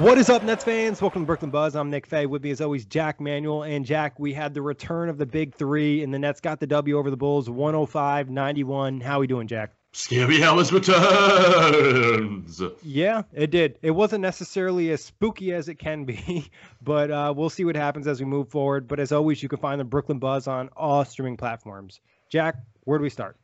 What is up, Nets fans? Welcome to Brooklyn Buzz. I'm Nick Fay. With me, as always, Jack Manuel. And Jack, we had the return of the big three, and the Nets got the W over the Bulls 105 91. How are we doing, Jack? Scary Hours returns. Yeah, it did. It wasn't necessarily as spooky as it can be, but uh, we'll see what happens as we move forward. But as always, you can find the Brooklyn Buzz on all streaming platforms. Jack, where do we start?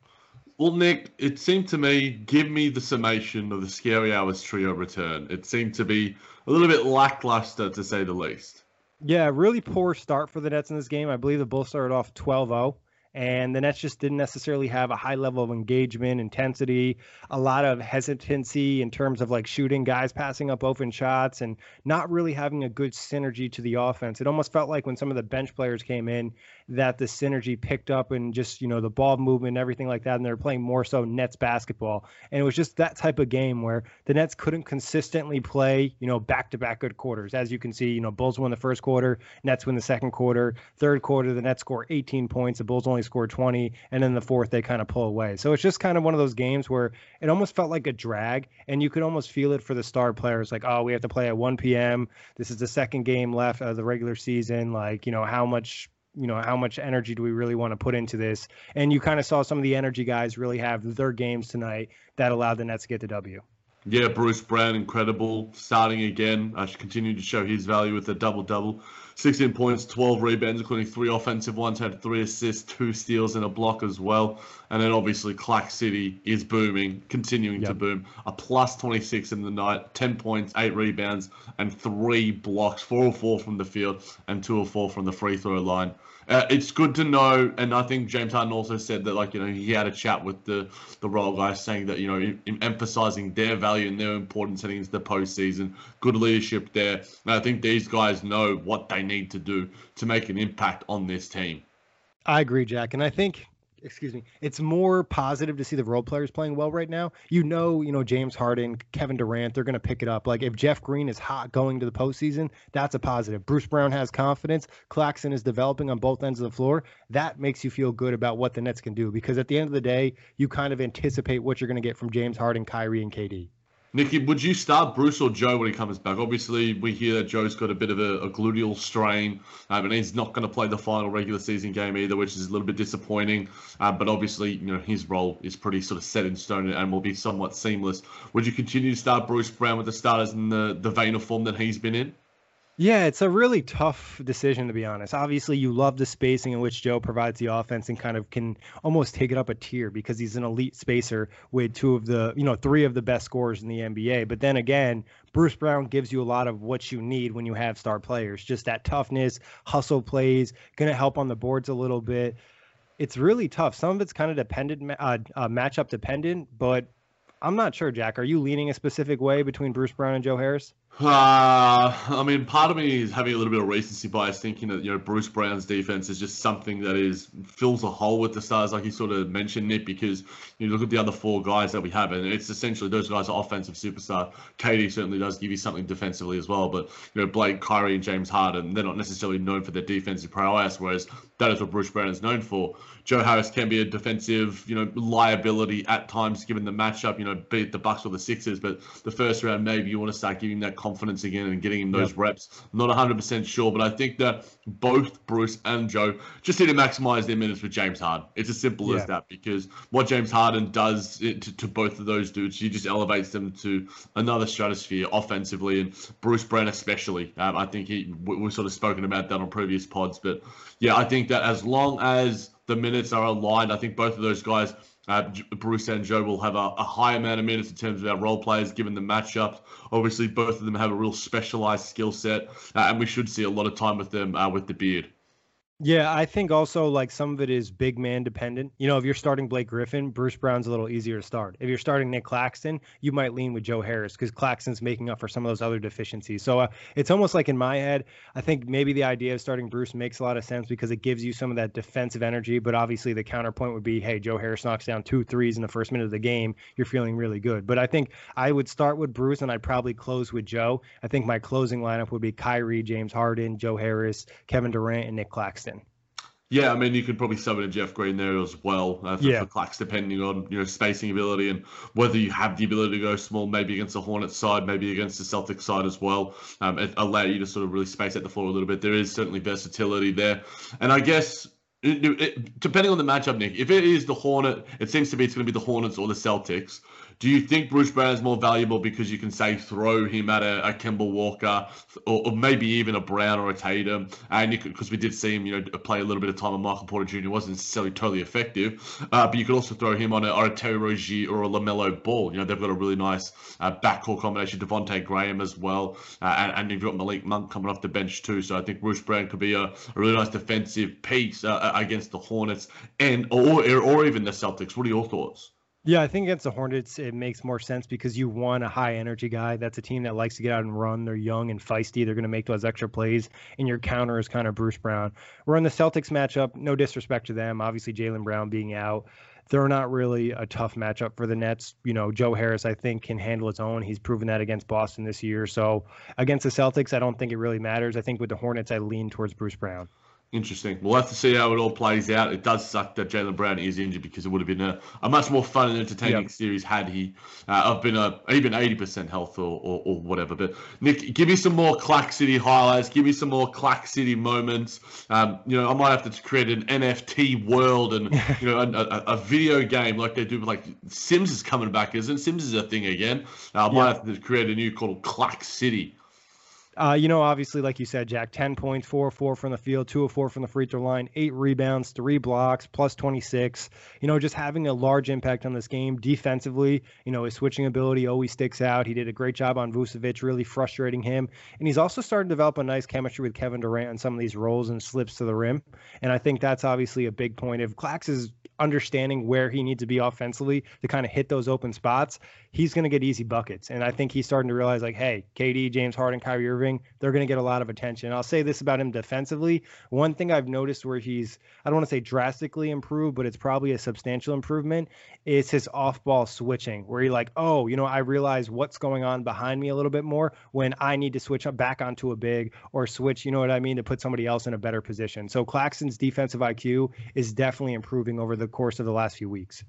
Well, Nick, it seemed to me, give me the summation of the Scary Hours trio return. It seemed to be a little bit lackluster, to say the least. Yeah, really poor start for the Nets in this game. I believe the Bulls started off 12 0 and the Nets just didn't necessarily have a high level of engagement, intensity, a lot of hesitancy in terms of like shooting guys passing up open shots and not really having a good synergy to the offense. It almost felt like when some of the bench players came in that the synergy picked up and just, you know, the ball movement and everything like that. And they're playing more so Nets basketball. And it was just that type of game where the Nets couldn't consistently play, you know, back to back good quarters. As you can see, you know, Bulls won the first quarter, Nets win the second quarter. Third quarter, the Nets score 18 points. The Bulls only score 20. And then the fourth, they kind of pull away. So it's just kind of one of those games where it almost felt like a drag. And you could almost feel it for the star players like, oh, we have to play at 1 p.m. This is the second game left of the regular season. Like, you know, how much you know how much energy do we really want to put into this and you kind of saw some of the energy guys really have their games tonight that allowed the nets to get the w yeah bruce brown incredible starting again i should continue to show his value with a double double 16 points 12 rebounds including three offensive ones had three assists two steals and a block as well. And then obviously clack city is booming continuing yep. to boom. A plus 26 in the night 10 points 8 rebounds and three blocks 4 or 4 from the field and 2 or 4 from the free throw line uh, it's good to know, and I think James Harden also said that, like you know, he had a chat with the the role guys, saying that you know, in, in emphasizing their value and their importance heading into the postseason. Good leadership there, and I think these guys know what they need to do to make an impact on this team. I agree, Jack, and I think excuse me, it's more positive to see the role players playing well right now. You know, you know James Harden, Kevin Durant, they're going to pick it up. Like if Jeff Green is hot going to the postseason, that's a positive. Bruce Brown has confidence. Claxton is developing on both ends of the floor. That makes you feel good about what the Nets can do because at the end of the day, you kind of anticipate what you're going to get from James Harden, Kyrie, and KD. Nikki, would you start Bruce or Joe when he comes back? Obviously, we hear that Joe's got a bit of a, a gluteal strain, um, and he's not going to play the final regular season game either, which is a little bit disappointing. Uh, but obviously, you know his role is pretty sort of set in stone and will be somewhat seamless. Would you continue to start Bruce Brown with the starters in the the vein of form that he's been in? Yeah, it's a really tough decision to be honest. Obviously, you love the spacing in which Joe provides the offense and kind of can almost take it up a tier because he's an elite spacer with two of the, you know, three of the best scorers in the NBA. But then again, Bruce Brown gives you a lot of what you need when you have star players. Just that toughness, hustle plays, going to help on the boards a little bit It's really tough. Some of it's kind of dependent, uh, uh, matchup dependent, but I'm not sure, Jack. Are you leaning a specific way between Bruce Brown and Joe Harris? Uh, I mean, part of me is having a little bit of recency bias, thinking that you know Bruce Brown's defense is just something that is fills a hole with the stars, like you sort of mentioned, Nick. Because you look at the other four guys that we have, and it's essentially those guys are offensive superstar. KD certainly does give you something defensively as well, but you know Blake, Kyrie, and James Harden, they're not necessarily known for their defensive prowess, whereas that is what Bruce Brown is known for. Joe Harris can be a defensive, you know, liability at times given the matchup, you know, beat the Bucks or the Sixers, but the first round maybe you want to start giving that confidence again and getting him those yep. reps. not 100% sure, but I think that both Bruce and Joe just need to maximize their minutes with James Harden. It's as simple yeah. as that because what James Harden does to, to, both of those dudes, he just elevates them to another stratosphere offensively, and Bruce Brown especially. Um, I think he we've sort of spoken about that on previous pods, but yeah, I think that as long as the minutes are aligned. I think both of those guys, uh, Bruce and Joe, will have a, a, high amount of minutes in terms of our role players given the matchups. Obviously, both of them have a real specialized skill set, uh, and we should see a lot of time with them uh, with the beard. Yeah, I think also like some of it is big man dependent. You know, if you're starting Blake Griffin, Bruce Brown's a little easier to start. If you're starting Nick Claxton, you might lean with Joe Harris because Claxton's making up for some of those other deficiencies. So uh, it's almost like in my head, I think maybe the idea of starting Bruce makes a lot of sense because it gives you some of that defensive energy. But obviously, the counterpoint would be, hey, Joe Harris knocks down two threes in the first minute of the game. You're feeling really good. But I think I would start with Bruce and I'd probably close with Joe. I think my closing lineup would be Kyrie, James Harden, Joe Harris, Kevin Durant, and Nick Claxton. Yeah, I mean, you could probably sub in a Jeff Green there as well uh, for, yeah. for Clax, depending on you know spacing ability and whether you have the ability to go small, maybe against the Hornets side, maybe against the Celtics side as well. Um, it allow you to sort of really space out the floor a little bit. There is certainly versatility there, and I guess it, it, depending on the matchup, Nick, if it is the Hornet, it seems to be it's going to be the Hornets or the Celtics. Do you think Bruce Brown is more valuable because you can say throw him at a, a Kemba Walker or, or, maybe even a Brown or a Tatum? And because we did see him, you know, play a little bit of time on Michael Porter Jr. wasn't necessarily totally effective, uh, but you could also throw him on a, or a Terry Rozier or a LaMelo Ball. You know, they've got a really nice uh, backcourt combination. Devonte Graham as well, uh, and, and you've got Malik Monk coming off the bench too. So I think Bruce Brown could be a, a really nice defensive piece uh, against the Hornets and or or even the Celtics. What are your thoughts? Yeah, I think against the Hornets, it makes more sense because you want a high energy guy. That's a team that likes to get out and run. They're young and feisty. They're going to make those extra plays. And your counter is kind of Bruce Brown. We're in the Celtics matchup. No disrespect to them. Obviously, Jaylen Brown being out. They're not really a tough matchup for the Nets. You know, Joe Harris, I think, can handle his own. He's proven that against Boston this year. So against the Celtics, I don't think it really matters. I think with the Hornets, I lean towards Bruce Brown. Interesting. We'll have to see how it all plays out. It does suck that Jaylen Brown is injured because it would have been a, a much more fun and entertaining yep. series had he uh, been a even eighty percent health or, or, or, whatever. But Nick, give me some more Clack City highlights. Give me some more Clack City moments. Um, you know, I might have to create an NFT world and you know a, a, a, video game like they do. Like Sims is coming back, isn't Sims is a thing again? Uh, I might yep. have to create a new called Clack City. Uh, you know, obviously, like you said, Jack, 10 points, 4 4 from the field, 2 of 4 from the free throw line, 8 rebounds, 3 blocks, plus 26. You know, just having a large impact on this game defensively. You know, his switching ability always sticks out. He did a great job on Vucevic, really frustrating him. And he's also starting to develop a nice chemistry with Kevin Durant on some of these rolls and slips to the rim. And I think that's obviously a big point. If Clax is understanding where he needs to be offensively to kind of hit those open spots, he's going to get easy buckets. And I think he's starting to realize, like, hey, KD, James Harden, Kyrie Irving, they're going to get a lot of attention. I'll say this about him defensively. One thing I've noticed where he's, I don't want to say drastically improved, but it's probably a substantial improvement, is his off ball switching, where you're like, oh, you know, I realize what's going on behind me a little bit more when I need to switch back onto a big or switch, you know what I mean, to put somebody else in a better position. So Claxton's defensive IQ is definitely improving over the course of the last few weeks.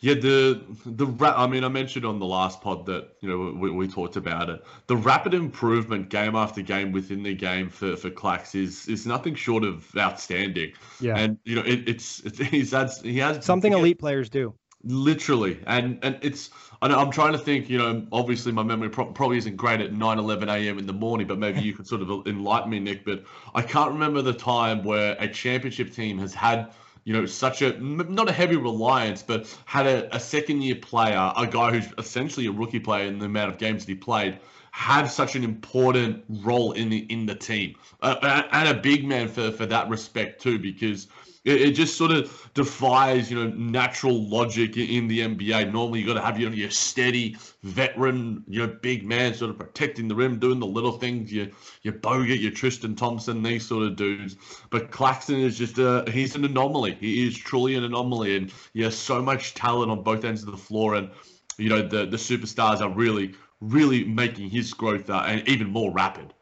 Yeah, the the I mean, I mentioned on the last pod that you know we, we talked about it. The rapid improvement game after game within the game for for Clax is is nothing short of outstanding. Yeah, and you know it, it's, it's he's had he has something elite players do. Literally, and and it's I know, I'm trying to think. You know, obviously my memory pro- probably isn't great at 9, 11 a.m. in the morning, but maybe you could sort of enlighten me, Nick. But I can't remember the time where a championship team has had you know, such a not a heavy reliance, but had a, a second year player, a guy who's essentially a rookie player in the amount of games that he played, have such an important role in the in the team, uh, and a big man for for that respect too, because It, it just sort of defies, you know, natural logic in the NBA. Normally, you got to have you know, your steady veteran, you know, big man sort of protecting the rim, doing the little things. Your your Bogut, your Tristan Thompson, these sort of dudes. But Claxton is just a he's an anomaly. He is truly an anomaly, and he has so much talent on both ends of the floor. And you know, the the superstars are really really making his growth uh, and even more rapid.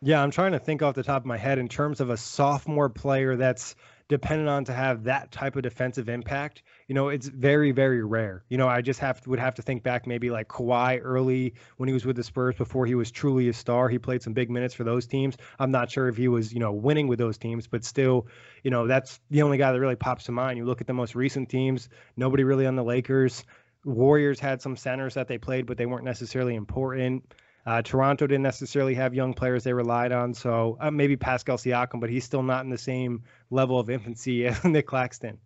Yeah, I'm trying to think off the top of my head in terms of a sophomore player that's dependent on to have that type of defensive impact. You know, it's very, very rare. You know, I just have would have to think back maybe like Kawhi early when he was with the Spurs before he was truly a star. He played some big minutes for those teams. I'm not sure if he was, you know, winning with those teams, but still, you know, that's the only guy that really pops to mind. You look at the most recent teams, nobody really on the Lakers. Warriors had some centers that they played, but they weren't necessarily important. Uh, Toronto didn't necessarily have young players they relied on, so uh, maybe Pascal Siakam, but he's still not in the same level of infancy as Nick Claxton.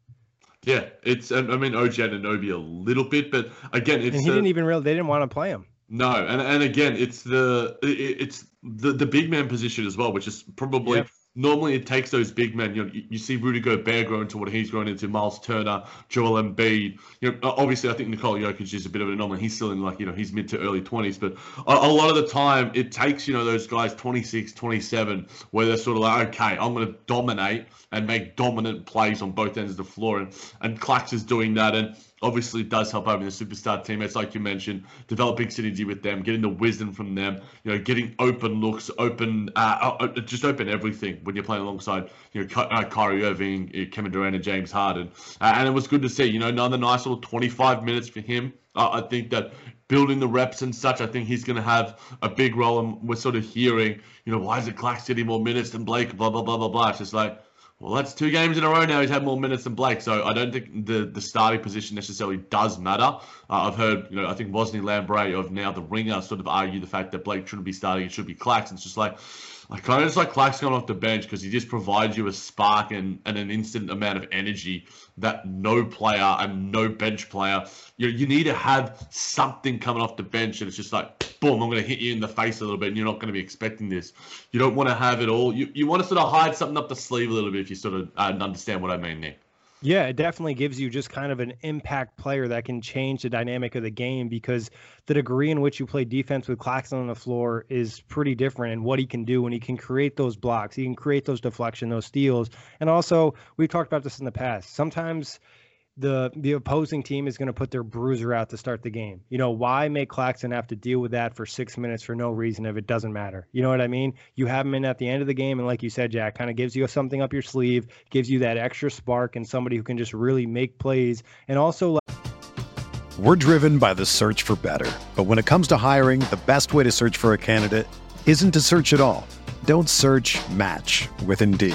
Yeah, it's I mean OG Anunoby a little bit, but again, it's and he didn't even really they didn't want to play him. No, and and again, it's the it's the the big man position as well, which is probably yep normally it takes those big men. You know, you, you see Rudy Gobert grow into what he's grown into, Miles Turner, Joel Embiid. You know, obviously I think Nikola Jokic is a bit of an anomaly. He's still in like, you know, he's mid to early 20s, but a, a, lot of the time it takes, you know, those guys 26, 27, where they're sort of like, okay, I'm going to dominate and make dominant plays on both ends of the floor. And, and Clax is doing that. And obviously does help having the superstar teammates, like you mentioned, developing synergy with them, getting the wisdom from them, you know, getting open looks, open, uh, uh, uh just open everything when you're playing alongside, you know, uh, Kyrie Irving, uh, Kevin Durant, and James Harden. Uh, and it was good to see, you know, another nice little 25 minutes for him. Uh, I think that building the reps and such, I think he's going to have a big role. And we're sort of hearing, you know, why is it Clax getting more minutes than Blake? Blah blah blah blah blah. It's just like well, that's two games in a row now. He's had more minutes than Blake, so I don't think the, the starting position necessarily does matter. Uh, I've heard, you know, I think Wosny Lambre of now the Ringer sort of argue the fact that Blake shouldn't be starting; it should be Clax. It's just like I kind of just like coming off the bench because he just provides you a spark and, and an instant amount of energy that no player and no bench player. You you need to have something coming off the bench, and it's just like boom, I'm going to hit you in the face a little bit, and you're not going to be expecting this. You don't want to have it all. You you want to sort of hide something up the sleeve a little bit if you sort of uh, understand what I mean there. Yeah, it definitely gives you just kind of an impact player that can change the dynamic of the game because the degree in which you play defense with Claxton on the floor is pretty different and what he can do when he can create those blocks, he can create those deflection, those steals. And also, we've talked about this in the past. Sometimes the the opposing team is going to put their bruiser out to start the game. You know, why make Claxton have to deal with that for six minutes for no reason if it doesn't matter? You know what I mean? You have him in at the end of the game, and like you said, Jack, kind of gives you something up your sleeve, gives you that extra spark, and somebody who can just really make plays, and also. like- We're driven by the search for better, but when it comes to hiring, the best way to search for a candidate isn't to search at all. Don't search. Match with Indeed.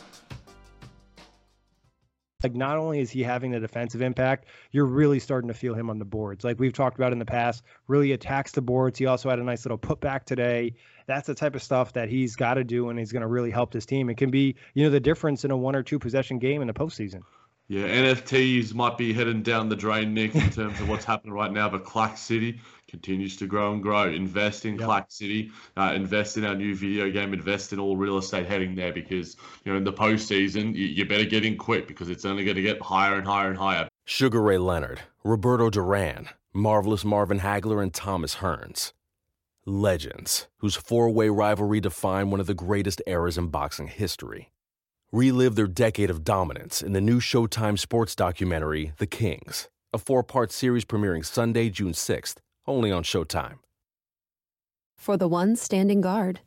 Like not only is he having the defensive impact, you're really starting to feel him on the boards. Like we've talked about in the past, really attacks the boards. He also had a nice little putback today. That's the type of stuff that he's got to do, and he's going to really help this team. It can be, you know, the difference in a one or two possession game in the postseason. Yeah, NFTs might be heading down the drain, Nick, in terms of what's happening right now. But Clack City continues to grow and grow. Invest in yep. Clack City, uh, invest in our new video game, invest in all real estate heading there because, you know, in the postseason, you, you better get in quick because it's only going to get higher and higher and higher. Sugar Ray Leonard, Roberto Duran, Marvelous Marvin Hagler, and Thomas Hearns. Legends, whose four way rivalry defined one of the greatest eras in boxing history Relive their decade of dominance in the new Showtime sports documentary, The Kings, a four part series premiering Sunday, June 6th, only on Showtime. For the ones standing guard,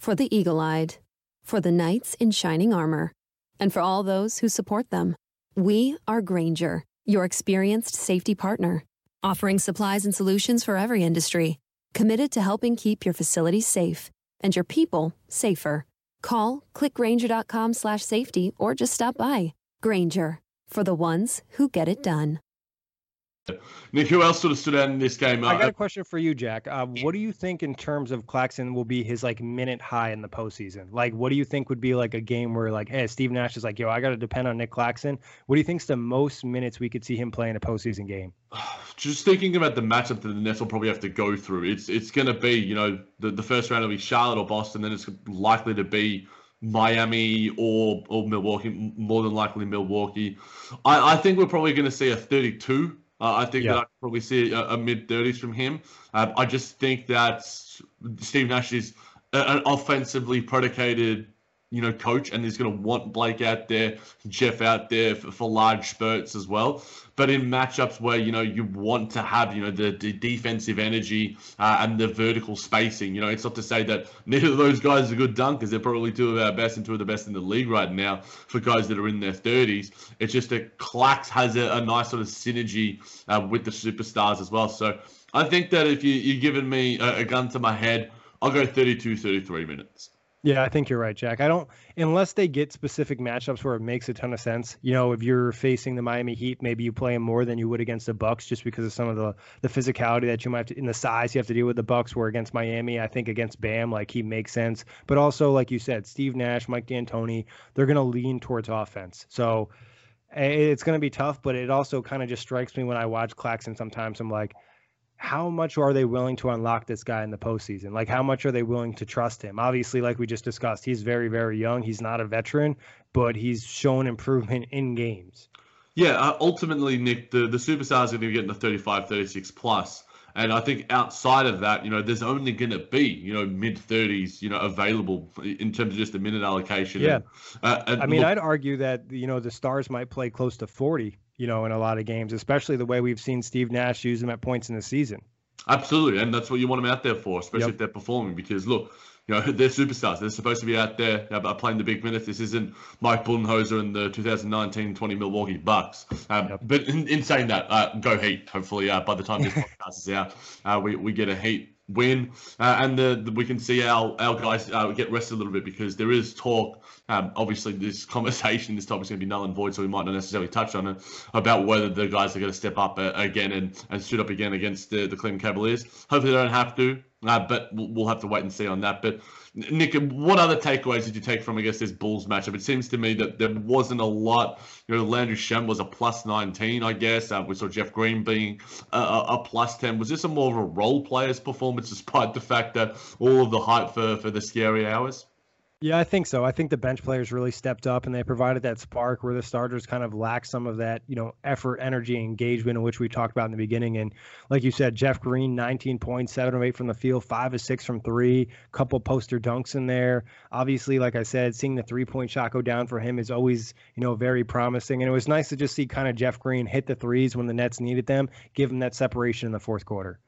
for the eagle eyed, for the knights in shining armor, and for all those who support them, we are Grainger, your experienced safety partner, offering supplies and solutions for every industry, committed to helping keep your facilities safe and your people safer. Call clickgrainger.com slash safety or just stop by. Grainger for the ones who get it done. Nick, who else sort of stood out in this game? I got Uh, a question for you, Jack. Uh, what do you think in terms of Claxton will be his like minute high in the postseason? Like, what do you think would be like a game where like, hey, Steve Nash is like, yo, I got to depend on Nick Claxton. What do you think's the most minutes we could see him play in a postseason game? just thinking about the matchup that the Nets will probably have to go through, it's it's going to be, you know, the, the first round will be Charlotte or Boston, then it's likely to be Miami or or Milwaukee, more than likely Milwaukee. I, I think we're probably going to see a 32. Uh, I think Yeah. that I probably see a, a mid 30s from him. Uh, I just think that Steve Nash is an offensively predicated you know, coach, and he's going to want Blake out there, Jeff out there for, for large spurts as well. But in matchups where you know you want to have you know the, the defensive energy uh, and the vertical spacing, you know, it's not to say that neither of those guys are good dunkers. They're probably two of our best and two of the best in the league right now for guys that are in their 30s. It's just that Clax has a, a nice sort of synergy uh, with the superstars as well. So I think that if you, you're giving me a, a gun to my head, I'll go 32, 33 minutes. Yeah, I think you're right, Jack. I don't unless they get specific matchups where it makes a ton of sense. You know, if you're facing the Miami Heat, maybe you play them more than you would against the Bucks, just because of some of the the physicality that you might have to in the size you have to deal with the Bucks. Where against Miami, I think against Bam, like he makes sense. But also, like you said, Steve Nash, Mike D'Antoni, they're going to lean towards offense. So eh, it's going to be tough. But it also kind of just strikes me when I watch Claxton. Sometimes I'm like how much are they willing to unlock this guy in the postseason? Like, how much are they willing to trust him? Obviously, like we just discussed, he's very, very young. He's not a veteran, but he's shown improvement in games. Yeah, uh, ultimately, Nick, the, the superstars are going to be getting the 35, 36 plus. And I think outside of that, you know, there's only going to be, you know, mid 30s, you know, available in terms of just the minute allocation. Yeah. And, uh, and I mean, look, I'd argue that, you know, the Stars might play close to 40, you know, in a lot of games, especially the way we've seen Steve Nash use them at points in the season. Absolutely, and that's what you want them out there for, especially Yep. if they're performing. Because look, you know they're superstars. They're supposed to be out there uh, playing the big minutes. This isn't Mike Budenholzer and the 2019-20 Milwaukee Bucks. Um, But in, in saying that, uh, go Heat. Hopefully, uh, by the time this podcast is out, uh, we we get a Heat win, uh, and the, the, we can see our our guys uh, get rested a little bit because there is talk. Um, obviously, this conversation, this topic is going to be null and void, so we might not necessarily touch on it about whether the guys are going to step up uh, again and, and suit up again against the, the Cleveland Cavaliers. Hopefully, they don't have to, uh, but we'll, we'll have to wait and see on that. But Nick, what other takeaways did you take from, I guess, this Bulls matchup? It seems to me that there wasn't a lot. You know, Landry Shamet was a plus 19, I guess. Uh, we saw Jeff Green being a, a, a plus 10. Was this a more of a role player's performance, despite the fact that all of the hype for, for the scary hours? Yeah, I think so. I think the bench players really stepped up and they provided that spark where the starters kind of lack some of that, you know, effort, energy, engagement, in which we talked about in the beginning. And like you said, Jeff Green, 19 points, seven of eight from the field, five of six from three, couple poster dunks in there. Obviously, like I said, seeing the three point shot go down for him is always, you know, very promising. And it was nice to just see kind of Jeff Green hit the threes when the Nets needed them, give him that separation in the fourth quarter.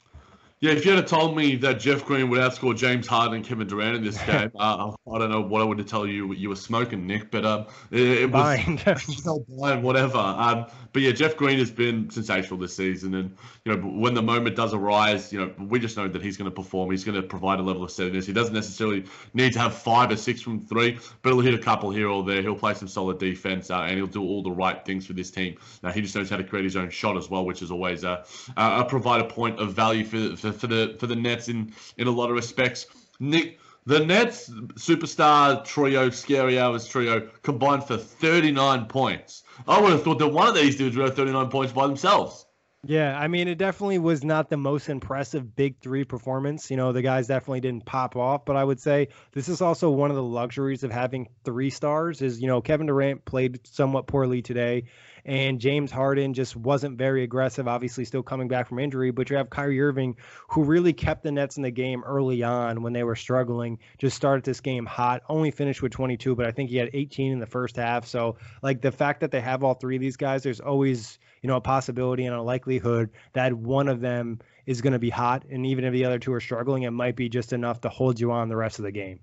Yeah, if you had told me that Jeff Green would outscore James Harden and Kevin Durant in this game, uh, I don't know what I would have told you you were smoking, Nick. But um, it, it was blind, whatever. Um, but yeah, Jeff Green has been sensational this season, and you know when the moment does arise, you know we just know that he's going to perform. He's going to provide a level of steadiness. He doesn't necessarily need to have five or six from three, but he'll hit a couple here or there. He'll play some solid defense, uh, and he'll do all the right things for this team. Now he just knows how to create his own shot as well, which is always a, a provide a point of value for, for for the for the Nets in in a lot of respects. Nick. The Nets superstar trio, scary hours trio, combined for 39 points. I would have thought that one of these dudes would have 39 points by themselves. Yeah, I mean, it definitely was not the most impressive big three performance. You know, the guys definitely didn't pop off, but I would say this is also one of the luxuries of having three stars. Is you know, Kevin Durant played somewhat poorly today, And James Harden just wasn't very aggressive, obviously still coming back from injury. But you have Kyrie Irving, who really kept the Nets in the game early on when they were struggling, just started this game hot, only finished with 22, but I think he had 18 in the first half. So, like, the fact that they have all three of these guys, there's always, you know, a possibility and a likelihood that one of them is going to be hot. And even if the other two are struggling, it might be just enough to hold you on the rest of the game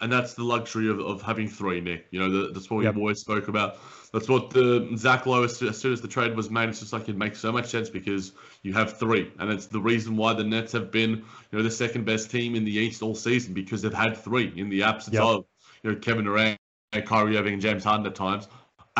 and that's the luxury of, of having three, Nick. You know, the, that's what yep. we always spoke about. That's what the Zach Lowe, as, as soon as the trade was made, it's just like it makes so much sense because you have three, and it's the reason why the Nets have been, you know, the second best team in the East all season because they've had three in the absence yep. of, you know, Kevin Durant, and Kyrie Irving, and James Harden at times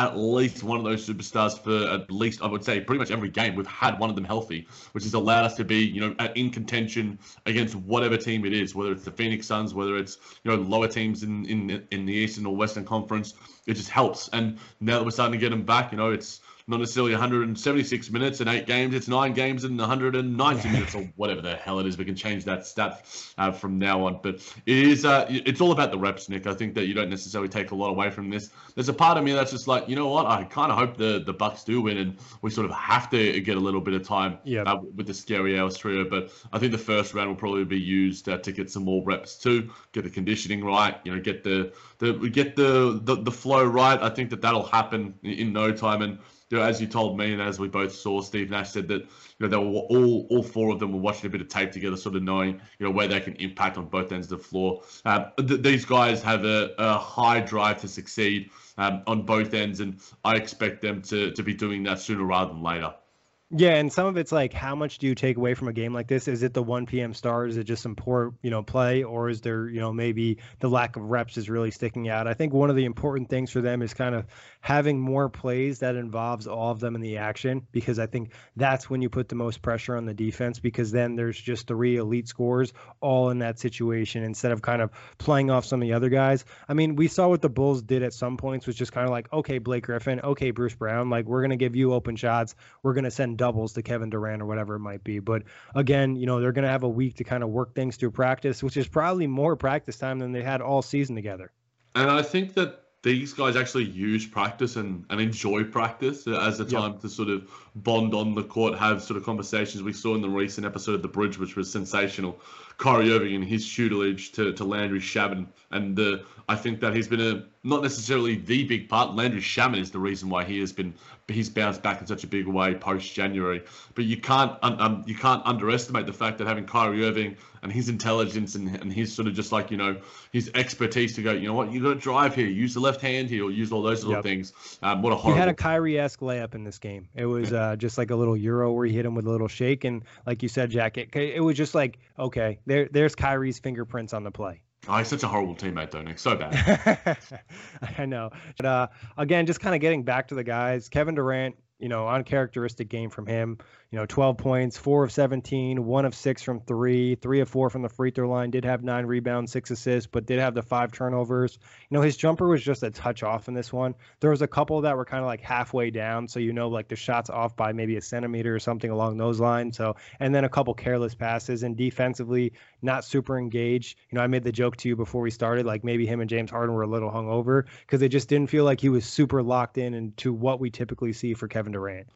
at least one of those superstars for at least I would say pretty much every game. We've had one of them healthy, which has allowed us to be you know in contention against whatever team it is, whether it's the Phoenix Suns, whether it's you know lower teams in in in the Eastern or Western Conference. It just helps. And now that we're starting to get them back, you know, it's not necessarily 176 minutes in eight games. It's nine games in 190 minutes or whatever the hell it is. We can change that stat uh, from now on. But it is, uh, it's all about the reps, Nick. I think that you don't necessarily take a lot away from this. There's a part of me that's just like, you know what? I kind of hope the the Bucks do win, and we sort of have to get a little bit of time yeah. uh, with the scary hours trio. But I think the first round will probably be used uh, to get some more reps too, get the conditioning right. You know, get the the get the the, the flow right. I think that that'll happen in, in no time and you know, as you told me and as we both saw, Steve Nash said that you know they were all all four of them were watching a bit of tape together, sort of knowing you know where they can impact on both ends of the floor. Um, th- these guys have a, a, high drive to succeed um, on both ends, and I expect them to to be doing that sooner rather than later. Yeah, and some of it's like, how much do you take away from a game like this? Is it the 1 p.m. star? Is it just some poor, you know, play, or is there, you know, maybe the lack of reps is really sticking out? I think one of the important things for them is kind of having more plays that involves all of them in the action, because I think that's when you put the most pressure on the defense, because then there's just three elite scores all in that situation instead of kind of playing off some of the other guys. I mean, we saw what the Bulls did at some points, was just kind of like, okay, Blake Griffin, okay, Bruce Brown, like we're gonna give you open shots, we're gonna send doubles to Kevin Durant or whatever it might be. But again, you know, they're going to have a week to kind of work things through practice, which is probably more practice time than they had all season together. And I think that these guys actually use practice and, and enjoy practice as a time yep. to sort of bond on the court, have sort of conversations. We saw in the recent episode of The Bridge, which was sensational. Kyrie Irving and his tutelage to, to Landry Shamet. And the, I think that he's been a not necessarily the big part. Landry Shamet is the reason why he has been he's bounced back in such a big way post January. But you can't um, you can't underestimate the fact that having Kyrie Irving and his intelligence and, and his sort of just like you know his expertise to go, you know what, you got to drive here, use the left hand here, or use all those little yep. things. Um, what a horrible. He had a Kyrie esque layup in this game. It was uh, just like a little euro where he hit him with a little shake, and like you said, Jack, it, it was just like okay, there there's Kyrie's fingerprints on the play. Oh, he's such a horrible teammate, though, Nick. So bad. I know. But uh, again, just kind of getting back to the guys, Kevin Durant, you know, uncharacteristic game from him you know, 12 points, four of 17, one of six from three, three of four from the free throw line, did have nine rebounds, six assists, but did have the five turnovers. You know, his jumper was just a touch off in this one. There was a couple that were kind of like halfway down. So, you know, like the shots off by maybe a centimeter or something along those lines. So, and then a couple careless passes and defensively not super engaged. You know, I made the joke to you before we started, like maybe him and James Harden were a little hungover because it just didn't feel like he was super locked in into what we typically see for Kevin Durant.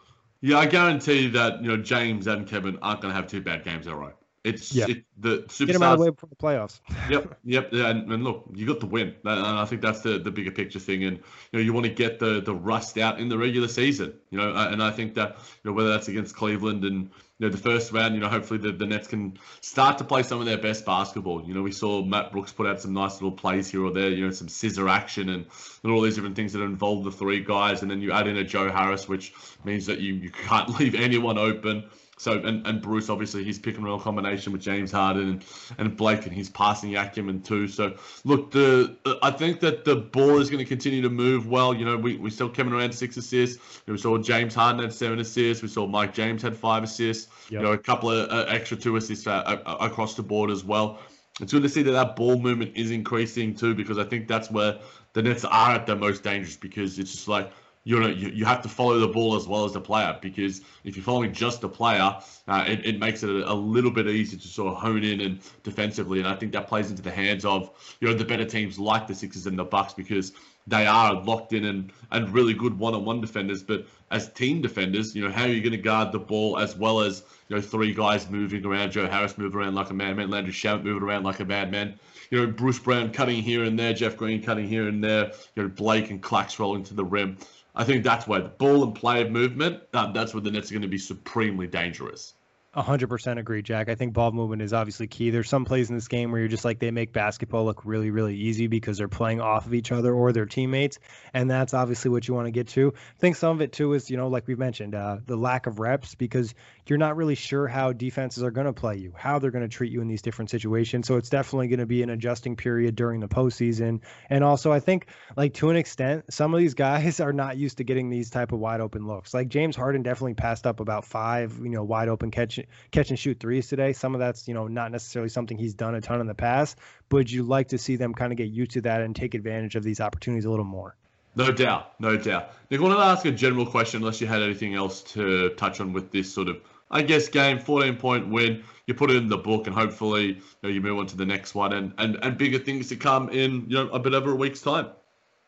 Yeah, I guarantee that you know James and Kevin aren't going to have two bad games in a row. It's yeah. It, the superstars. Get them out of the way for the playoffs. yep, yep. Yeah, and, and, look, you got the win, and I think that's the, the bigger picture thing. And you know, you want to get the the rust out in the regular season. You know, and I think that you know whether that's against Cleveland and you know, the first round, you know, hopefully the, the Nets can start to play some of their best basketball. You know, we saw Matt Brooks put out some nice little plays here or there, you know, some scissor action and, and all these different things that involve the three guys. And then you add in a Joe Harris, which means that you, you can't leave anyone open. So and, and Bruce obviously his pick and roll combination with James Harden and, and Blake and his passing acumen too. So look, the I think that the ball is going to continue to move well. You know, we, we saw Kevin Durant six assists. We saw James Harden had seven assists. We saw Mike James had five assists. Yep. You know, a couple of uh, extra two assists uh, uh, across the board as well. It's good to see that that ball movement is increasing too because I think that's where the Nets are at their most dangerous because it's just like you know you, you have to follow the ball as well as the player because if you're following just the player, uh, it, it makes it a, a, little bit easier to sort of hone in and defensively, and I think that plays into the hands of you know the better teams like the Sixers and the Bucks because they are locked in and, and really good one-on-one defenders. But as team defenders, you know, how are you going to guard the ball as well as you know three guys moving around, Joe Harris moving around like a madman, Landry Shamet moving around like a madman. You know, Bruce Brown cutting here and there, Jeff Green cutting here and there. You know, Blake and Clax rolling to the rim. I think that's where the ball and play of movement. Uh, that's where the Nets are going to be supremely dangerous. 100% agree, Jack. I think ball movement is obviously key. There's some plays in this game where you're just like they make basketball look really, really easy because they're playing off of each other or their teammates, and that's obviously what you want to get to. I think some of it too is you know like we've mentioned uh, the lack of reps because you're not really sure how defenses are going to play you, how they're going to treat you in these different situations. So it's definitely going to be an adjusting period during the postseason. And also, I think like to an extent, some of these guys are not used to getting these type of wide open looks. Like James Harden definitely passed up about five, you know, wide open catch catch and shoot threes today. Some of that's you know not necessarily something he's done a ton in the past, but you like to see them kind of get used to that and take advantage of these opportunities a little more. No doubt, no doubt. Nick, I wanted to ask a general question, unless you had anything else to touch on with this sort of I guess game, 14 point win. You put it in the book, and hopefully you, know, you move on to the next one, and, and and bigger things to come in you know a bit over a week's time.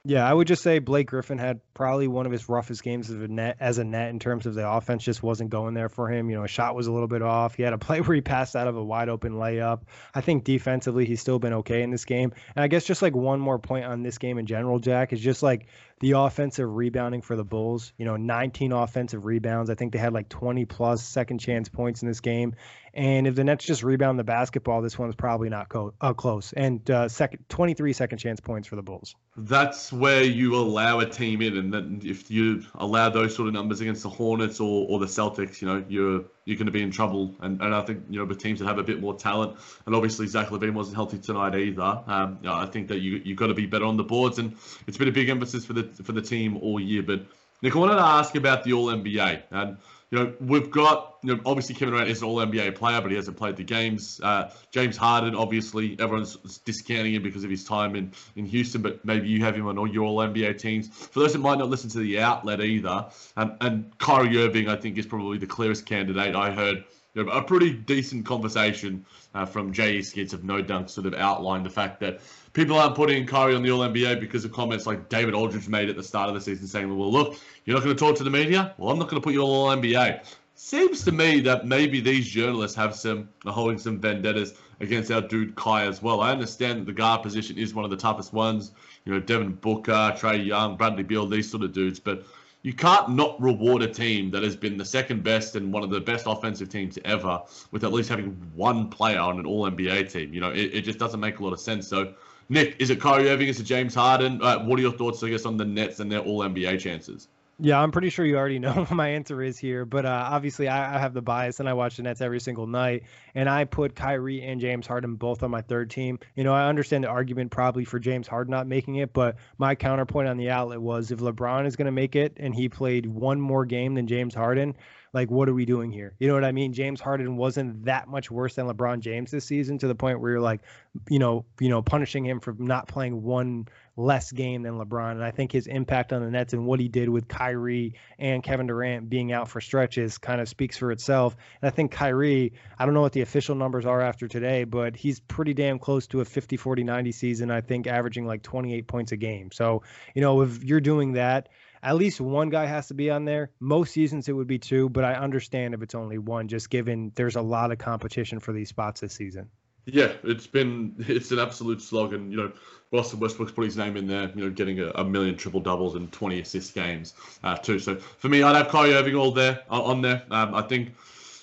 Yeah, I would just say Blake Griffin had probably one of his roughest games as a net as a net in terms of the offense just wasn't going there for him. You know, a shot was a little bit off. He had a play where he passed out of a wide open layup. I think defensively he's still been okay in this game. And I guess just like one more point on this game in general, Jack, is just like the offensive rebounding for the Bulls. You know, 19 offensive rebounds. I think they had like 20 plus second chance points in this game. And if the Nets just rebound the basketball, this one's probably not co- uh, close. And uh, second, 23 second chance points for the Bulls. That's where you allow a team in, and then if you allow those sort of numbers against the Hornets or, or the Celtics, you know you're you're going to be in trouble. And, and I think you know the teams that have a bit more talent, and obviously Zach LaVine wasn't healthy tonight either. Um, I think that you you've got to be better on the boards, and it's been a big emphasis for the for the team all year. But Nick, I wanted to ask about the All NBA and you know, we've got, you know, obviously Kevin Durant is an All NBA player, but he hasn't played the games. Uh, James Harden, obviously, everyone's discounting him because of his time in, in Houston, but maybe you have him on all your All NBA teams. For those that might not listen to the outlet either, um, and Kyrie Irving, I think, is probably the clearest candidate. I heard you know, a pretty decent conversation uh, from J.E. Skeets of No Dunk sort of outlined the fact that people aren't putting Kyrie on the All NBA because of comments like David Aldridge made at the start of the season saying, well, look, you're not going to talk to the media? Well, I'm not going to put you on All NBA. Seems to me that maybe these journalists have some are holding some vendettas against our dude Kai as well. I understand that the guard position is one of the toughest ones. You know, Devin Booker, Trae Young, Bradley Beal, these sort of dudes. But you can't not reward a team that has been the second best and one of the best offensive teams ever with at least having one player on an All NBA team. You know, it, it just doesn't make a lot of sense. So Nick, is it Kyrie Irving? Is it James Harden? Uh, what are your thoughts, I guess, on the Nets and their All NBA chances? Yeah, I'm pretty sure you already know what my answer is here, but uh, obviously I, I, have the bias and I watch the Nets every single night, and I put Kyrie and James Harden both on my third team. You know, I understand the argument probably for James Harden not making it, but my counterpoint on the outlet was if LeBron is going to make it and he played one more game than James Harden, like what are we doing here? You know what I mean? James Harden wasn't that much worse than LeBron James this season to the point where you're like, you know, you know, punishing him for not playing one less game than LeBron. And I think his impact on the Nets and what he did with Kyrie and Kevin Durant being out for stretches kind of speaks for itself. And I think Kyrie, I don't know what the official numbers are after today, but he's pretty damn close to a 50 40 90 season, I think averaging like 28 points a game. So, you know, if you're doing that, at least one guy has to be on there. Most seasons it would be two, but I understand if it's only one, just given there's a lot of competition for these spots this season. Yeah, it's been it's an absolute slog, and you know Russell Westbrook's put his name in there, you know, getting a, a million triple doubles and 20 assist games uh, too. So for me, I'd have Kyrie Irving all there uh, on there. Um, I think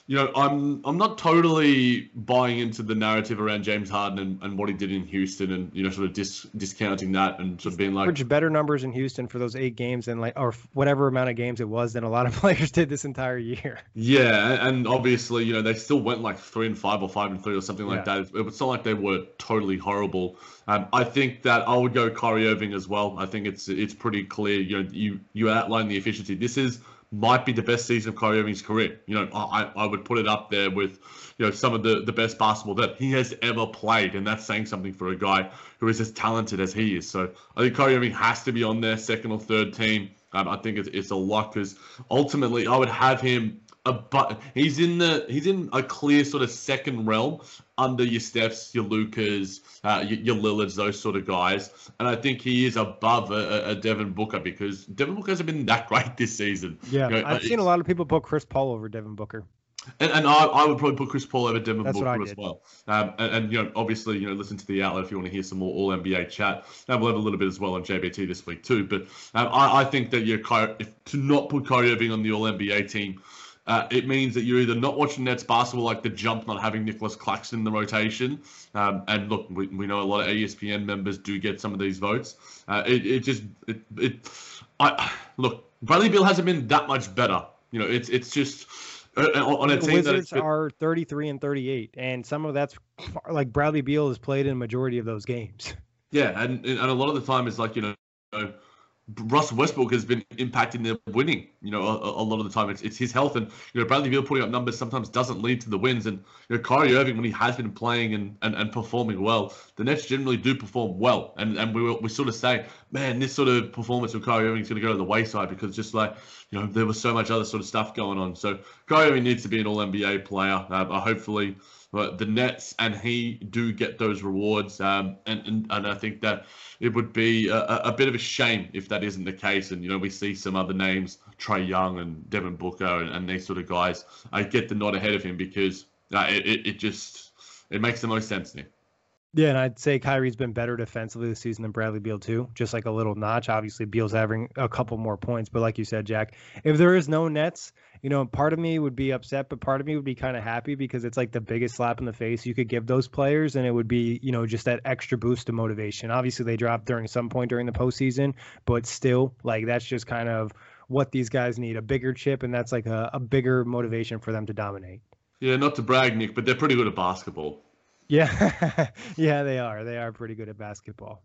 you know, I'm I'm not totally buying into the narrative around James Harden and, and what he did in Houston and you know sort of dis, discounting that and sort of being like better numbers in Houston for those eight games and like or whatever amount of games it was than a lot of players did this entire year. Yeah, and obviously you know they still went like three and five or five and three or something like yeah. that. It's not like they were totally horrible. Um, I think that I would go Kyrie Irving as well. I think it's it's pretty clear. You know, you you outline the efficiency. This is might be the best season of Kyrie Irving's career. You know, I, I would put it up there with, you know, some of the, the best basketball that he has ever played. And that's saying something for a guy who is as talented as he is. So I think Kyrie Irving has to be on their second or third team. Um, I think it's, it's a lot because ultimately I would have him a but he's in the he's in a clear sort of second realm under your Stephs, your Lucas, uh, your, your Lillards, those sort of guys, and I think he is above a, a Devin Booker because Devin Booker hasn't been that great this season. Yeah, You know, I've seen a lot of people put Chris Paul over Devin Booker. And, and I, I would probably put Chris Paul over Devin That's Booker as well. Um, and, and, you know, obviously, you know, listen to the outlet if you want to hear some more All NBA chat. And we'll have a little bit as well on JBT this week too. But um, I, I think that you're if, to not put Kyrie Irving on the All NBA team. Uh, it means that you're either not watching Nets basketball, like the jump, not having Nicholas Claxton in the rotation. Um, and look, we, we know a lot of ESPN members do get some of these votes. Uh, it, it just, it, it, I look, Bradley Beal hasn't been that much better. You know, it's it's just uh, on a team that Wizards it's, are 33 and 38, and some of that's like Bradley Beal has played in a majority of those games. Yeah, and and a lot of the time it's like you know, you know, Russ Westbrook has been impacting their winning. You know, a, a lot of the time it's it's his health, and you know Bradley Beal putting up numbers sometimes doesn't lead to the wins. And you know Kyrie Irving when he has been playing and, and, and performing well, the Nets generally do perform well. And and we were- we sort of say, man, this sort of performance of Kyrie Irving is going to go to the wayside because just like you know there was so much other sort of stuff going on. So Kyrie Irving needs to be an All NBA player. Uh, hopefully. But the Nets and he do get those rewards, um, and, and and I think that it would be a, a bit of a shame if that isn't the case. And you know, we see some other names, Trae Young and Devin Booker, and, and these sort of guys. I get the nod ahead of him because uh, it, it it just it makes the most sense to me. Yeah, and I'd say Kyrie's been better defensively this season than Bradley Beal too. Just like a little notch. Obviously, Beal's having a couple more points, but like you said, Jack, if there is no Nets, you know, part of me would be upset, but part of me would be kind of happy because it's like the biggest slap in the face you could give those players, and it would be, you know, just that extra boost of motivation. Obviously, they dropped during some point during the postseason, but still, like that's just kind of what these guys need a bigger chip, and that's like a, a bigger motivation for them to dominate. Yeah, not to brag, Nick, but they're pretty good at basketball. Yeah, yeah, they are. They are pretty good at basketball.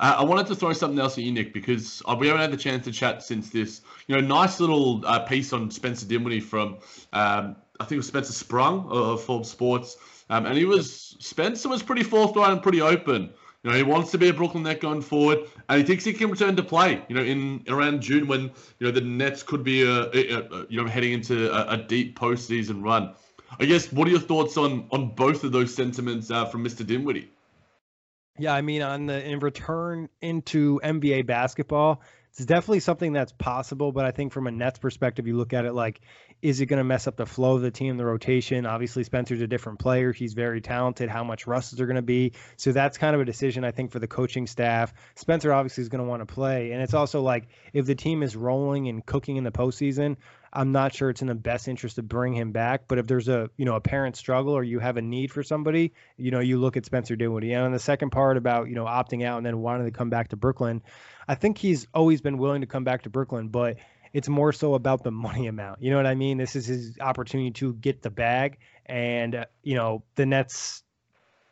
Uh, I wanted to throw something else at you, Nick, because uh, we haven't had the chance to chat since this. You know, nice little uh, piece on Spencer Dinwiddie from, um, I think it was Spencer Sprung of Forbes Sports, um, and he was Spencer was pretty forthright and pretty open. You know, he wants to be a Brooklyn Net going forward, and he thinks he can return to play. You know, in around June when you know the Nets could be a, a, a you know heading into a, a deep postseason run. I guess what are your thoughts on on both of those sentiments uh, from Mr. Dinwiddie? Yeah, I mean, on the in return into NBA basketball, it's definitely something that's possible. But I think from a Nets perspective, you look at it like, is it going to mess up the flow of the team, the rotation? Obviously, Spencer's a different player. He's very talented. How much rust is there going to be? So that's kind of a decision I think for the coaching staff. Spencer obviously is going to want to play, and it's also like if the team is rolling and cooking in the postseason, I'm not sure it's in the best interest to bring him back. But if there's a you know apparent struggle or you have a need for somebody, you know you look at Spencer Dinwiddie. And on the second part about you know opting out and then wanting to come back to Brooklyn, I think he's always been willing to come back to Brooklyn, but it's more so about the money amount. You know what I mean? This is his opportunity to get the bag, and uh, you know the Nets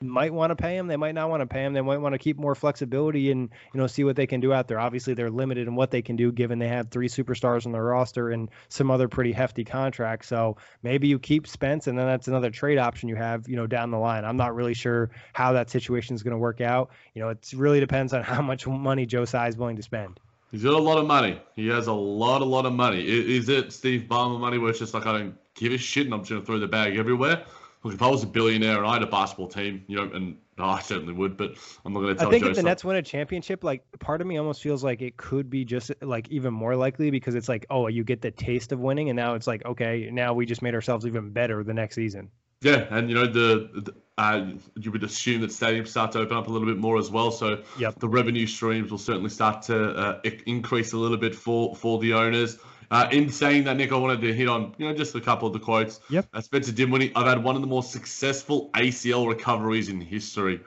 might want to pay him. They might not want to pay him. They might want to keep more flexibility and you know see what they can do out there. Obviously, they're limited in what they can do given they have three superstars on their roster and some other pretty hefty contracts. So maybe you keep Spence, and then that's another trade option you have you know down the line. I'm not really sure how that situation is going to work out. You know, it really depends on how much money Joe Tsai is willing to spend. He's got a lot of money. He has a lot, a lot of money. Is it Steve Ballmer money where it's just like I don't give a shit and I'm just gonna throw the bag everywhere? Look, if I was a billionaire and I had a basketball team, you know, and oh, I certainly would, but I'm not gonna tell I think Joe if the something. Nets win a championship, like part of me almost feels like it could be just like even more likely because it's like, oh, you get the taste of winning, and now it's like, okay, now we just made ourselves even better the next season. Yeah, and you know the, the uh, you would assume that stadiums start to open up a little bit more as well. So Yep. the revenue streams will certainly start to uh, increase a little bit for for the owners. Uh, in saying that, Nick, I wanted to hit on you know just a couple of the quotes. Yep. Uh, Spencer Dinwiddie, I've had one of the more successful ACL recoveries in history.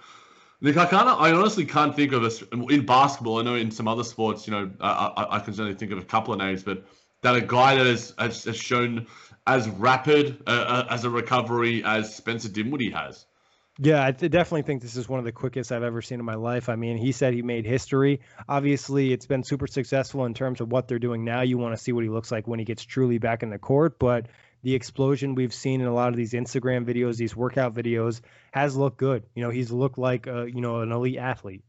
Nick, I can't. I honestly can't think of us in basketball. I know in some other sports, you know, I, I, I can only think of a couple of names, but that a guy that has, has, has shown as rapid uh, uh, as a recovery as Spencer Dinwiddie has. Yeah, I th- definitely think this is one of the quickest I've ever seen in my life. I mean, he said he made history. Obviously, it's been super successful in terms of what they're doing now. You want to see what he looks like when he gets truly back in the court, but the explosion we've seen in a lot of these Instagram videos, these workout videos, has looked good. You know, he's looked like a, you know an elite athlete.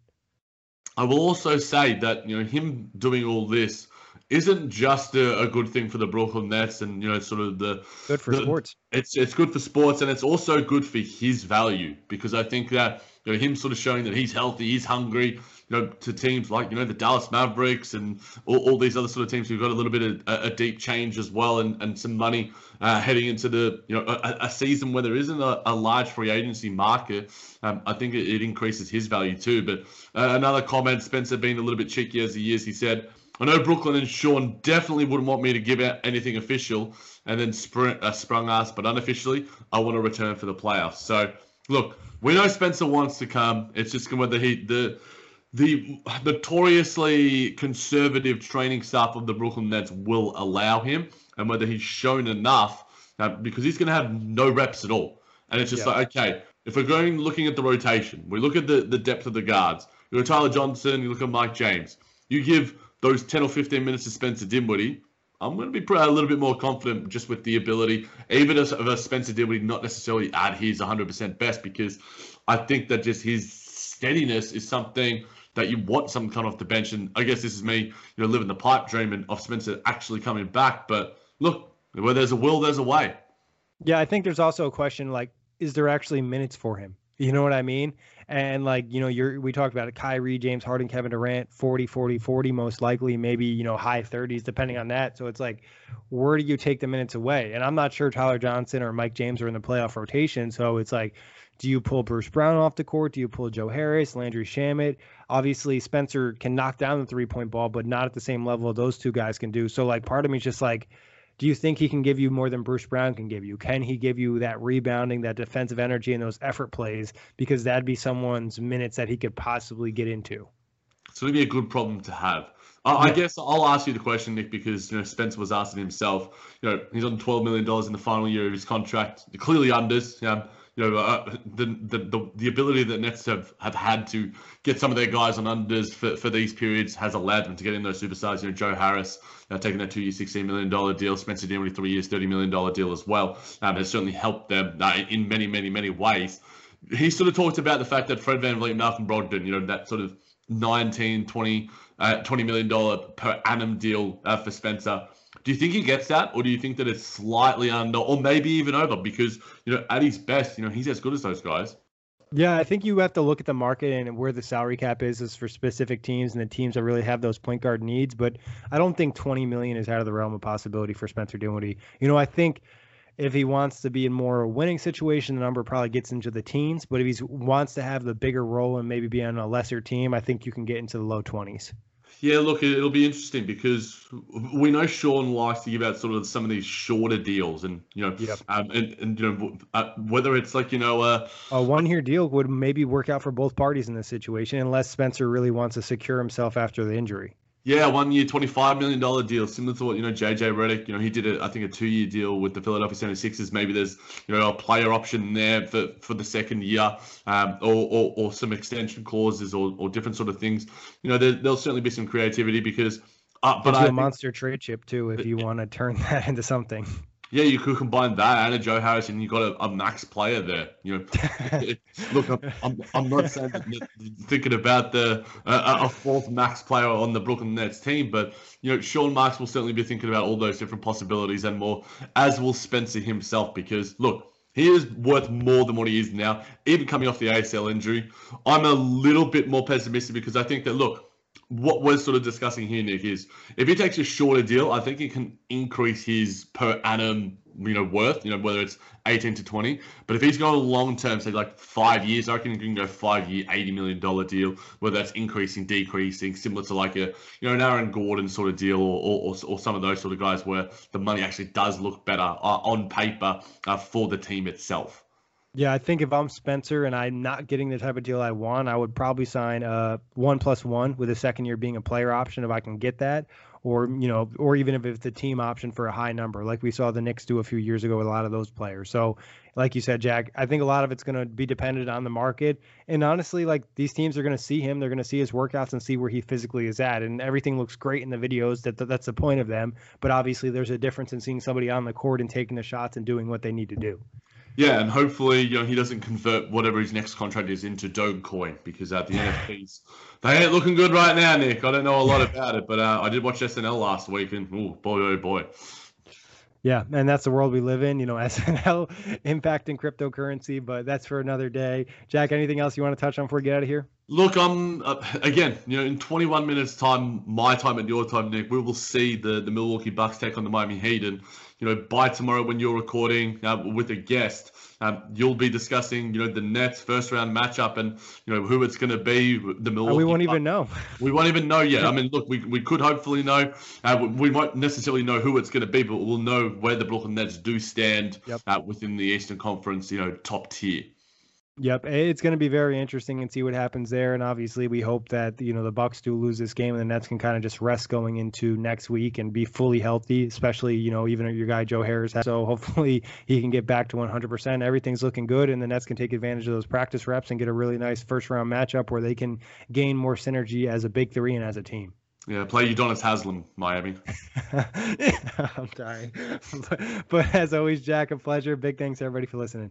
I will also say that you know him doing all this isn't just a, a, good thing for the Brooklyn Nets and you know sort of the good for the, sports. It's it's good for sports and it's also good for his value because I think that you know him sort of showing that he's healthy, he's hungry, you know, to teams like you know the Dallas Mavericks and all, all these other sort of teams who've got a little bit of a, a deep change as well and, and some money uh, heading into the you know a, a, season where there isn't a, a large free agency market. Um, I think it, it, increases his value too. But uh, another comment, Spencer being a little bit cheeky as he is, he said. I know Brooklyn and Sean definitely wouldn't want me to give out anything official and then spr- uh, sprung us, but unofficially, I want to return for the playoffs. So, look, we know Spencer wants to come. It's just whether he the the notoriously conservative training staff of the Brooklyn Nets will allow him, and whether he's shown enough uh, because he's going to have no reps at all. And it's just yeah. like, okay, if we're going looking at the rotation, we look at the, the depth of the guards. You look at Tyler Johnson, you look at Mike James. You give those 10 or 15 minutes to Spencer Dinwiddie, I'm going to be a little bit more confident just with the ability, even as of a Spencer Dinwiddie, not necessarily at his 100% best, because I think that just his steadiness is something – that you want some kind of the bench. And I guess this is me, you know, living the pipe dream and of Spencer actually coming back. But look, where there's a will, there's a way. Yeah, I think there's also a question like, is there actually minutes for him? You know what I mean? And like, you know, you're we talked about it, Kyrie, James Harden, Kevin Durant, 40, 40, 40, most likely, maybe, you know, high 30s, depending on that. So it's like, where do you take the minutes away? And I'm not sure Tyler Johnson or Mike James are in the playoff rotation. So it's like, do you pull Bruce Brown off the court? Do you pull Joe Harris, Landry Shamet? Obviously, Spencer can knock down the three point ball, but not at the same level those two guys can do. So, like, part of me is just like, do you think he can give you more than Bruce Brown can give you? Can he give you that rebounding, that defensive energy, and those effort plays? Because that'd be someone's minutes that he could possibly get into. So it'd be a good problem to have. Uh, I guess I'll ask you the question, Nick, because you know Spencer was asking himself. You know, he's on twelve million dollars in the final year of his contract, clearly unders. Um, you know, uh, the, the, the ability that Nets have, have had to get some of their guys on unders for, for these periods has allowed them to get in those superstars. You know, Joe Harris uh, taking that two-year, $16 million deal, Spencer Dinwiddie three years, $30 million deal as well. Um, has certainly helped them uh, in many, many, many ways. He sort of talked about the fact that Fred Van VanVleet, Malcolm Brogdon, you know, that sort of 19, 20, uh, $20 million per annum deal uh, for Spencer do you think he gets that, or do you think that it's slightly under, or maybe even over? Because you know, at his best, you know, he's as good as those guys. Yeah, I think you have to look at the market and where the salary cap is is for specific teams and the teams that really have those point guard needs. But I don't think 20 million is out of the realm of possibility for Spencer Dinwiddie. You know, I think if he wants to be in more a winning situation, the number probably gets into the teens. But if he wants to have the bigger role and maybe be on a lesser team, I think you can get into the low 20s. Yeah, look, it'll be interesting because we know Sean likes to give out sort of some of these shorter deals, and you know, yep. um, and, and you know, uh, whether it's like you know, uh, a one-year deal would maybe work out for both parties in this situation, unless Spencer really wants to secure himself after the injury. Yeah, one year, $25 million deal, similar to what, you know, JJ Redick, you know, he did, a, I think, a two year deal with the Philadelphia 76ers. Maybe there's, you know, a player option there for, for the second year um, or, or, or some extension clauses or, or different sort of things. You know, there, will certainly be some creativity because. Uh, but I, a monster trade chip, too, if you want to turn that into something. Yeah, you could combine that and a Joe Harris, and you've got a, a max player there. You know, look, I'm, I'm, I'm, not saying that thinking about the uh, a fourth max player on the Brooklyn Nets team, but you know, Sean Marks will certainly be thinking about all those different possibilities and more, as will Spencer himself. Because look, he is worth more than what he is now, even coming off the ACL injury. I'm a little bit more pessimistic because I think that look what we're sort of discussing here, Nick, is if he takes a shorter deal, I think he can increase his per annum, you know, worth, you know, whether it's 18 to 20. But if he's got a long term, say like five years, I reckon he can go five year, $80 million deal, whether that's increasing, decreasing, similar to like a, you know, an Aaron Gordon sort of deal or, or, or some of those sort of guys where the money actually does look better uh, on paper uh, for the team itself. Yeah, I think if I'm Spencer and I'm not getting the type of deal I want, I would probably sign a one plus one with a second year being a player option if I can get that, or you know, or even if it's a team option for a high number, like we saw the Knicks do a few years ago with a lot of those players. So, like you said, Jack, I think a lot of it's going to be dependent on the market. And honestly, like these teams are going to see him, they're going to see his workouts and see where he physically is at, and everything looks great in the videos. That that's the point of them. But obviously, there's a difference in seeing somebody on the court and taking the shots and doing what they need to do. Yeah, and hopefully, you know, he doesn't convert whatever his next contract is into Dogecoin because uh, the NFTs they ain't looking good right now, Nick. I don't know a lot about it, but uh, I did watch SNL last week, and oh boy, oh boy. Yeah, and that's the world we live in, you know, SNL impacting cryptocurrency, but that's for another day. Jack, anything else you want to touch on before we get out of here? Look, I'm uh, again, you know, in 21 minutes time, my time and your time, Nick, we will see the the Milwaukee Bucks take on the Miami Heat, and you know, by tomorrow when you're recording uh, with a guest, um, you'll be discussing, you know, the Nets first round matchup and you know who it's going to be. The Milwaukee. we won't even know. We won't even know yet. I mean, look, we, we could hopefully know. Uh, we won't necessarily know who it's going to be, but we'll know where the Brooklyn Nets do stand yep. uh, within the Eastern Conference, you know, top tier. Yep, it's going to be very interesting and see what happens there. And obviously, we hope that you know the Bucks do lose this game, and the Nets can kind of just rest going into next week and be fully healthy. Especially, you know, even your guy Joe Harris. So hopefully, he can get back to 100%. Everything's looking good, and the Nets can take advantage of those practice reps and get a really nice first round matchup where they can gain more synergy as a big three and as a team. Yeah, play Udonis Haslem, Miami. I'm dying. But, but as always, Jack, a pleasure. Big thanks everybody for listening.